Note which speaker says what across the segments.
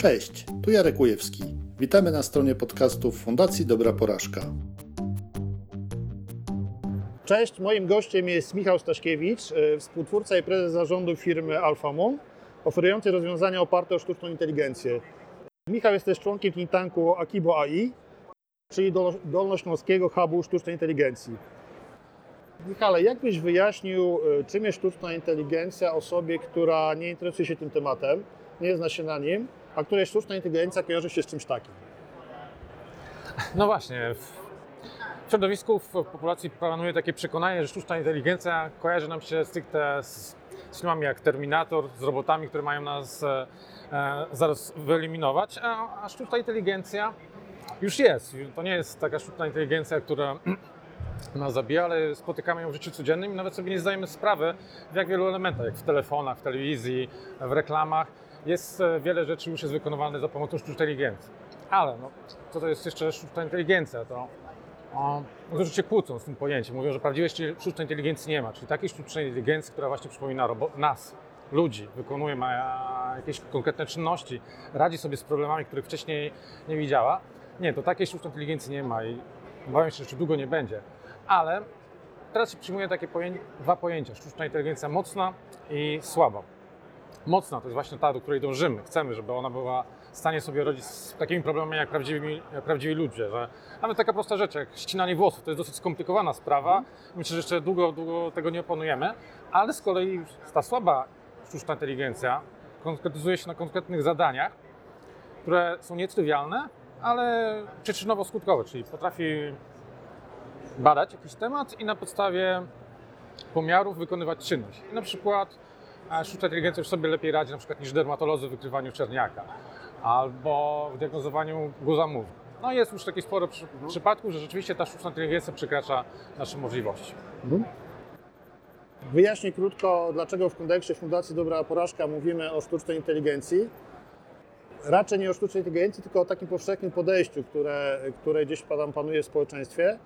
Speaker 1: Cześć, tu Jarek Ujewski. Witamy na stronie podcastów Fundacji Dobra Porażka. Cześć, moim gościem jest Michał Staszkiewicz, y, współtwórca i prezes zarządu firmy Alphamon, oferującej rozwiązania oparte o sztuczną inteligencję. Michał jest też członkiem think tanku Akibo AI, czyli Dol- Dolnośląskiego Hubu Sztucznej Inteligencji. Michale, jak byś wyjaśnił, y, czym jest sztuczna inteligencja osobie, która nie interesuje się tym tematem, nie zna się na nim, a której sztuczna inteligencja kojarzy się z czymś takim?
Speaker 2: No właśnie, w środowisku, w populacji panuje takie przekonanie, że sztuczna inteligencja kojarzy nam się z filmami jak Terminator, z robotami, które mają nas e, e, zaraz wyeliminować, a, a sztuczna inteligencja już jest. To nie jest taka sztuczna inteligencja, która nas zabija, ale spotykamy ją w życiu codziennym i nawet sobie nie zdajemy sprawy, w jak wielu elementach, jak w telefonach, w telewizji, w reklamach, jest e, wiele rzeczy już jest wykonywane za pomocą sztucznej inteligencji. Ale no, co to jest jeszcze sztuczna inteligencja? To o, Niektórzy się kłócą z tym pojęciem, mówią, że prawdziwej sztucznej inteligencji nie ma, czyli takiej sztucznej inteligencji, która właśnie przypomina nas, ludzi, wykonuje, ma jakieś konkretne czynności, radzi sobie z problemami, których wcześniej nie widziała. Nie, to takiej sztucznej inteligencji nie ma i obawiam się, że jeszcze długo nie będzie. Ale teraz się przyjmuje takie pojęcie, dwa pojęcia, sztuczna inteligencja mocna i słaba. Mocna to jest właśnie ta, do której dążymy. Chcemy, żeby ona była w stanie sobie radzić z takimi problemami jak prawdziwi, prawdziwi ludzie. Że nawet taka prosta rzecz jak ścinanie włosów, to jest dosyć skomplikowana sprawa. Myślę, że jeszcze długo, długo tego nie opanujemy, ale z kolei ta słaba sztuczna inteligencja konkretyzuje się na konkretnych zadaniach, które są nietrywialne, ale przyczynowo-skutkowe, czyli potrafi badać jakiś temat i na podstawie pomiarów wykonywać czynność. I na przykład a sztuczna inteligencja już sobie lepiej radzi na przykład niż dermatolodzy w wykrywaniu czerniaka albo w diagnozowaniu guza mózgu. No jest już takie sporo przy, przypadków, że rzeczywiście ta sztuczna inteligencja przekracza nasze możliwości.
Speaker 1: Wyjaśnij krótko, dlaczego w kontekście Fundacji Dobra Porażka mówimy o sztucznej inteligencji. Raczej nie o sztucznej inteligencji, tylko o takim powszechnym podejściu, które, które gdzieś tam panuje w społeczeństwie,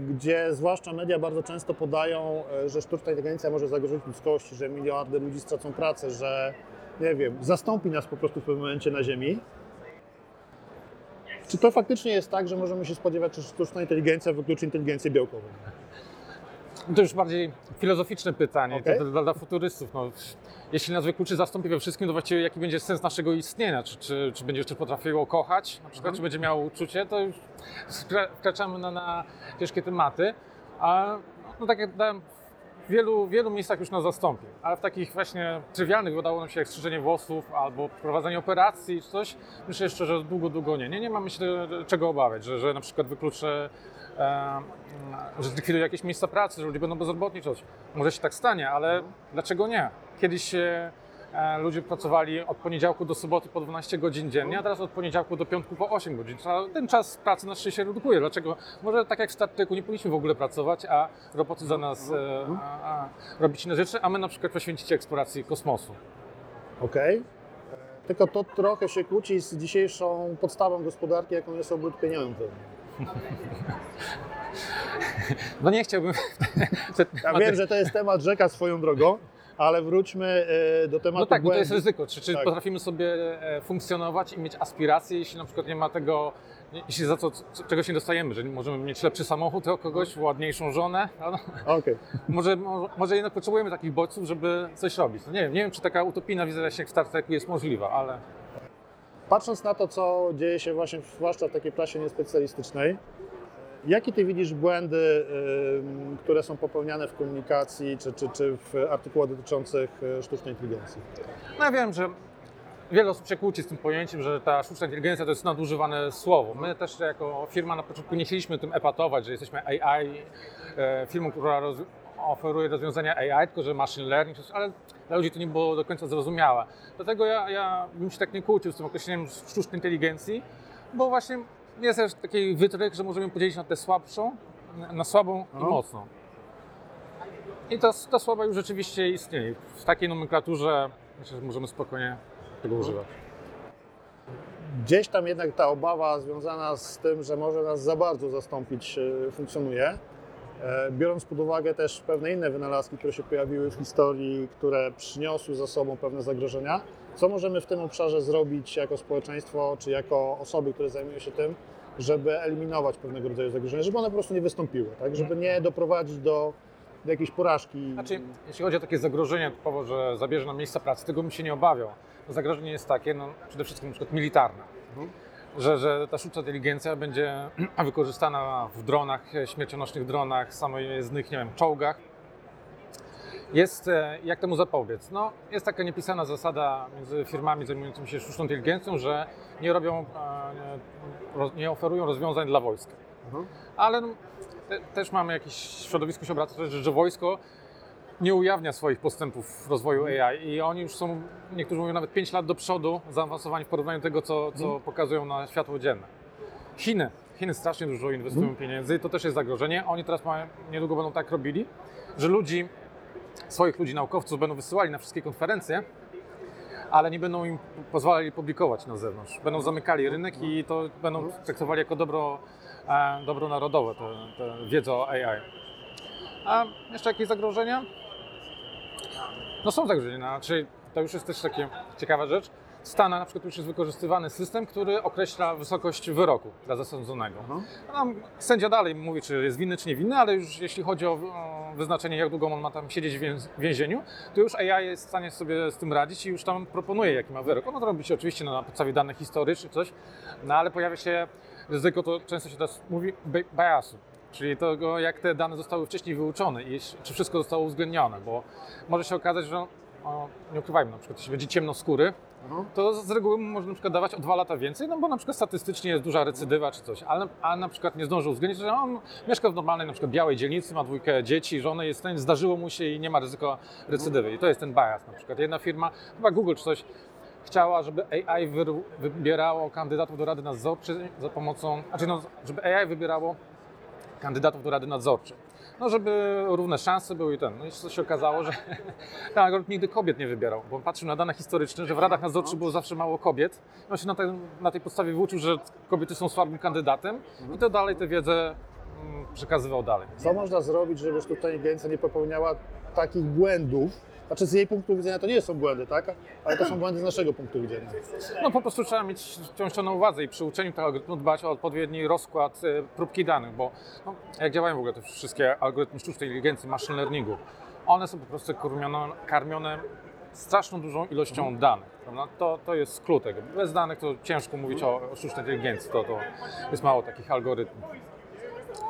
Speaker 1: gdzie zwłaszcza media bardzo często podają, e, że sztuczna inteligencja może zagrozić ludzkości, że miliardy ludzi stracą pracę, że nie wiem, zastąpi nas po prostu w pewnym momencie na Ziemi. Czy to faktycznie jest tak, że możemy się spodziewać, że sztuczna inteligencja wykluczy inteligencję białkową?
Speaker 2: To już bardziej filozoficzne pytanie, to dla, dla futurystów. No, jeśli nas wykluczy, zastąpi we wszystkim, to właściwie jaki będzie sens naszego istnienia? Czy, czy, czy będzie jeszcze potrafiło kochać, na przykład, czy będzie miało uczucie? To już wkraczamy na, na ciężkie tematy. A no, tak jak dałem, w wielu, wielu miejscach już nas zastąpi, ale w takich właśnie trywialnych udało nam się jak strzyżenie włosów albo prowadzenie operacji czy coś, myślę jeszcze, że długo, długo nie. Nie, nie mamy się czego obawiać, że, że na przykład wykluczy e, że zlikwiduje jakieś miejsca pracy, że ludzie będą bezrobotni, czy coś. Może się tak stanie, ale dlaczego nie? Kiedyś ludzie pracowali od poniedziałku do soboty po 12 godzin dziennie, a teraz od poniedziałku do piątku po 8 godzin. Ten czas pracy na szczęście redukuje. Dlaczego? Może tak jak w Star Treku nie powinniśmy w ogóle pracować, a roboty za nas e, a, a, robić inne rzeczy, a my na przykład poświęcić eksploracji kosmosu.
Speaker 1: Okej. Tylko to trochę się kłóci z dzisiejszą podstawą gospodarki, jaką jest obrót pieniądzem.
Speaker 2: No nie chciałbym...
Speaker 1: Ja wiem, że to jest temat rzeka swoją drogą, ale wróćmy e, do tematu
Speaker 2: No tak, bo to jest ryzyko. Czy, czy
Speaker 1: Tak.
Speaker 2: potrafimy sobie e, funkcjonować i mieć aspiracje, jeśli na przykład nie ma tego, jeśli za co, czegoś nie dostajemy, że możemy mieć lepszy samochód od kogoś, ładniejszą żonę, no,
Speaker 1: Okej.
Speaker 2: może, może, jednak potrzebujemy takich bodźców, żeby coś robić. No nie wiem, nie wiem, czy taka utopijna wizja jak w Star Treku jest możliwa, ale
Speaker 1: Patrząc na to, co dzieje się właśnie, zwłaszcza w takiej prasie niespecjalistycznej, jakie ty widzisz błędy, które są popełniane w komunikacji czy, czy, czy w artykułach dotyczących e, sztucznej inteligencji?
Speaker 2: No ja wiem, że wiele osób się kłóci z tym pojęciem, że ta sztuczna inteligencja to jest nadużywane słowo. My też jako firma na początku nie chcieliśmy tym epatować, że jesteśmy AI, e, firmą, która roz, oferuje rozwiązania AI, tylko że machine learning, ale dla ludzi to nie było do końca zrozumiałe. Dlatego ja, ja bym się tak nie kłócił z tym określeniem sztucznej inteligencji, bo właśnie jest też taki wytrych, że możemy podzielić na tę słabszą, na słabą i
Speaker 1: No.
Speaker 2: mocną. I ta, ta słaba już rzeczywiście istnieje. W takiej nomenklaturze myślę, że możemy spokojnie tego używać.
Speaker 1: Gdzieś tam jednak ta obawa związana z tym, że może nas za bardzo zastąpić, e, funkcjonuje. E, Biorąc pod uwagę też pewne inne wynalazki, które się pojawiły w historii, które przyniosły za sobą pewne zagrożenia, Co możemy w tym obszarze zrobić jako społeczeństwo, czy jako osoby, które zajmują się tym, żeby eliminować pewnego rodzaju zagrożenia, żeby one po prostu nie wystąpiły, tak? żeby nie doprowadzić do, jakiejś porażki.
Speaker 2: Znaczy, jeśli chodzi o takie zagrożenie typowo, że zabierze nam miejsca pracy, tego bym się nie obawiał. Zagrożenie jest takie, no, przede wszystkim na przykład militarne.
Speaker 1: Mhm.
Speaker 2: Że, że ta sztuczna inteligencja będzie wykorzystana w dronach, śmiercionośnych dronach, samojezdnych, nie wiem, czołgach. Jest, e, jak temu zapobiec? No, jest taka niepisana zasada między firmami zajmującymi się sztuczną inteligencją, że nie robią, e, nie oferują rozwiązań dla wojska.
Speaker 1: Mhm.
Speaker 2: Ale no, te, też mamy jakieś środowisko się obraca, że, że wojsko nie ujawnia swoich postępów w rozwoju AI i oni już są, niektórzy mówią nawet 5 lat do przodu zaawansowani w porównaniu do tego, co, co pokazują na światło dzienne. Chiny. Chiny strasznie dużo inwestują pieniędzy i to też jest zagrożenie. Oni teraz mają, niedługo będą tak robili, że ludzi, swoich ludzi, naukowców będą wysyłali na wszystkie konferencje, ale nie będą im pozwalali publikować na zewnątrz. Będą zamykali rynek i to będą traktowali jako dobro, e, dobro narodowe, tę tę wiedzę o AI. A jeszcze jakieś zagrożenia? No są zagrożenia, znaczy to już jest też taka ciekawa rzecz. W Stanach na przykład już jest wykorzystywany system, który określa wysokość wyroku dla zasądzonego.
Speaker 1: Mhm.
Speaker 2: Tam sędzia dalej mówi, czy jest winny, czy niewinny, ale już jeśli chodzi o, wyznaczenie, jak długo on ma tam siedzieć w wię- w więzieniu, to już AI jest w stanie sobie z tym radzić i już tam proponuje, jaki ma wyrok. Ono to robi się oczywiście na podstawie danych historycznych, coś, no ale pojawia się ryzyko, to często się teraz mówi, bi- biasu. Czyli tego, jak te dane zostały wcześniej wyuczone i czy wszystko zostało uwzględnione, bo może się okazać, że o, nie ukrywajmy, na przykład jeśli będzie ciemnoskóry,
Speaker 1: Mhm.
Speaker 2: to z reguły może na przykład dawać o dwa lata więcej, no bo na przykład statystycznie jest duża recydywa czy coś, ale, ale na przykład nie zdążył uwzględnić, że on mieszka w normalnej na przykład białej dzielnicy, ma dwójkę dzieci, żonę, jest ten, zdarzyło mu się i nie ma ryzyka recydywy. I to jest ten bias na przykład. Jedna firma, chyba Google czy coś, chciała, żeby AI wybierało kandydatów do Rady Nadzorczej za pomocą, znaczy no, żeby AI wybierało kandydatów do Rady Nadzorczej. No, żeby równe szanse były i ten. No i się okazało, że ten algorytm nigdy kobiet nie wybierał, bo patrzył na dane historyczne, że w radach nadzorczych było zawsze mało kobiet. I on się na, tej- na tej podstawie wyuczył, że kobiety są słabym kandydatem i to dalej tę wiedzę mm, przekazywał dalej.
Speaker 1: Co można zrobić, żeby sztuczna inteligencja nie popełniała takich błędów? Znaczy z jej punktu widzenia to nie są błędy, tak? Ale to są błędy z naszego punktu widzenia.
Speaker 2: No po prostu trzeba mieć wciąż na uwadze i przy uczeniu tego algorytmu dbać o odpowiedni rozkład e, próbki danych, bo no, jak działają w ogóle te wszystkie algorytmy sztucznej inteligencji, machine learningu, one są po prostu karmione, karmione straszną dużą ilością danych. Prawda? To, to jest klucz tego. Bez danych to ciężko mówić o, o sztucznej inteligencji, to, to jest mało takich algorytmów.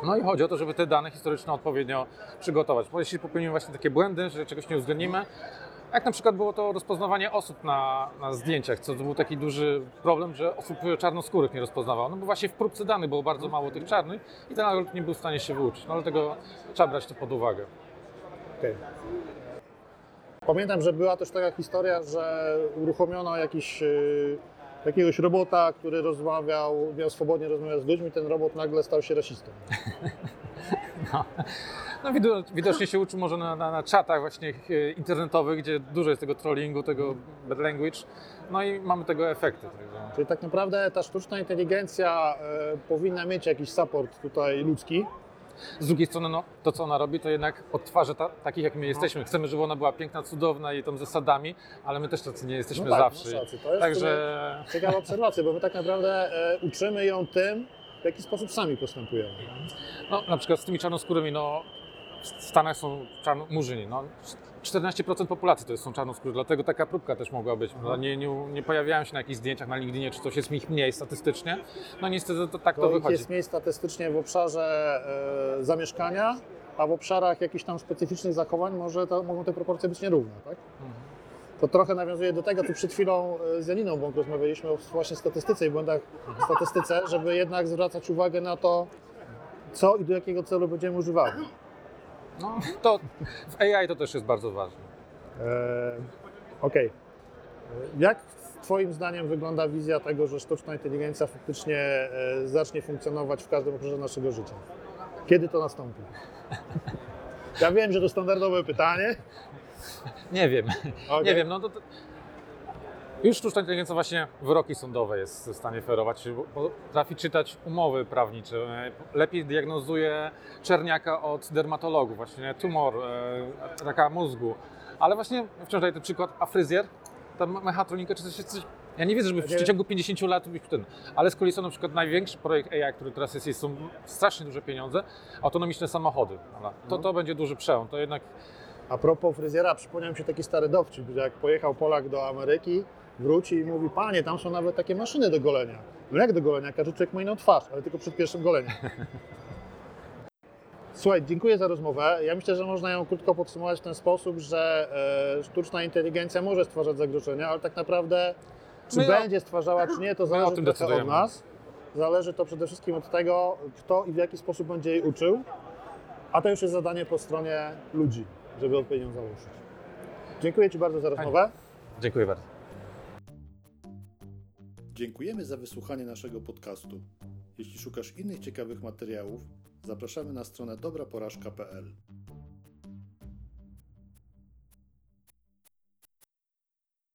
Speaker 2: No i chodzi o to, żeby te dane historyczne odpowiednio przygotować. Bo jeśli popełnimy właśnie takie błędy, że czegoś nie uwzględnimy, jak na przykład było to rozpoznawanie osób na, na zdjęciach, co był taki duży problem, że osób czarnoskórych nie rozpoznawał. No bo właśnie w próbce danych było bardzo mało tych czarnych i ten algorytm nie był w stanie się wyuczyć. No dlatego trzeba brać to pod uwagę.
Speaker 1: Okej. Pamiętam, że była też taka historia, że uruchomiono jakiś, y, jakiegoś robota, który rozmawiał, miał swobodnie rozmawiać z ludźmi, ten robot nagle stał się rasistą.
Speaker 2: No wido- widocznie się uczył może na, na, na czatach właśnie e, internetowych, gdzie dużo jest tego trollingu, tego bad language. No i mamy tego efekty. Także.
Speaker 1: Czyli tak naprawdę ta sztuczna inteligencja y, powinna mieć jakiś support tutaj ludzki.
Speaker 2: Z drugiej strony, no, to co ona robi, to jednak odtwarza ta, takich, jak my jesteśmy. Chcemy, żeby ona była piękna, cudowna i tam zasadami, ale my też tacy nie jesteśmy
Speaker 1: No tak,
Speaker 2: zawsze.
Speaker 1: masz rację. To jest
Speaker 2: Także
Speaker 1: Ciekawa obserwacja, bo my tak naprawdę e, uczymy ją tym, w jaki sposób sami postępujemy.
Speaker 2: no, na przykład z tymi czarnoskórymi, no, w Stanach są czarno, murzyni. No, 14% populacji to jest, są czarnoskórzy, dlatego taka próbka też mogła być. prawda? Nie, nie, nie pojawiają się na jakichś zdjęciach na LinkedInie, czy coś jest ich mniej statystycznie. No niestety to, tak to
Speaker 1: To
Speaker 2: wychodzi.
Speaker 1: jest mniej statystycznie w obszarze e, zamieszkania, a w obszarach jakichś tam specyficznych zachowań może to, mogą te proporcje być nierówne, tak?
Speaker 2: Mhm.
Speaker 1: To trochę nawiązuje do tego, co przed chwilą e, z Janiną Bąk rozmawialiśmy o właśnie statystyce i błędach w statystyce, żeby jednak zwracać uwagę na to, co i do jakiego celu będziemy używali.
Speaker 2: No, to w AI to też jest bardzo ważne.
Speaker 1: E, Okej. Jak Twoim zdaniem wygląda wizja tego, że sztuczna inteligencja faktycznie e, zacznie funkcjonować w każdym obszarze naszego życia? Kiedy to nastąpi? Ja wiem, że to standardowe pytanie.
Speaker 2: Nie wiem.
Speaker 1: Okej.
Speaker 2: Nie wiem, no to, Już sztuczna inteligencja właśnie wyroki sądowe jest w stanie ferować, potrafi czytać umowy prawnicze, e, lepiej diagnozuje czerniaka od dermatologu, właśnie tumor, e, raka mózgu. Ale właśnie wciąż daję ten przykład, a fryzjer ta mechatronika, czy coś, coś ja nie widzę, żeby w przeciągu 50 lat być ten. Ale z kolei są na przykład największy projekt AI, który teraz jest, jest są strasznie duże pieniądze, autonomiczne samochody. To,
Speaker 1: No.
Speaker 2: to będzie duży przełom. To jednak
Speaker 1: A propos fryzjera, przypomniał mi się taki stary dowcip, że jak pojechał Polak do Ameryki, wróci i mówi, panie, tam są nawet takie maszyny do golenia. No jak do golenia? Każdy człowiek ma inną twarz, ale tylko przed pierwszym goleniem. Słuchaj, dziękuję za rozmowę. Ja myślę, że można ją krótko podsumować w ten sposób, że e, sztuczna inteligencja może stwarzać zagrożenia, ale tak naprawdę czy
Speaker 2: My o-
Speaker 1: będzie stwarzała, czy nie, to
Speaker 2: o
Speaker 1: zależy trochę od nas. Zależy to przede wszystkim od tego, kto i w jaki sposób będzie jej uczył, a to już jest zadanie po stronie ludzi, żeby odpowiednio założyć. Dziękuję Ci bardzo za rozmowę.
Speaker 2: dziękuję bardzo.
Speaker 1: Dziękujemy za wysłuchanie naszego podcastu. Jeśli szukasz innych ciekawych materiałów, zapraszamy na stronę dobraporażka.pl.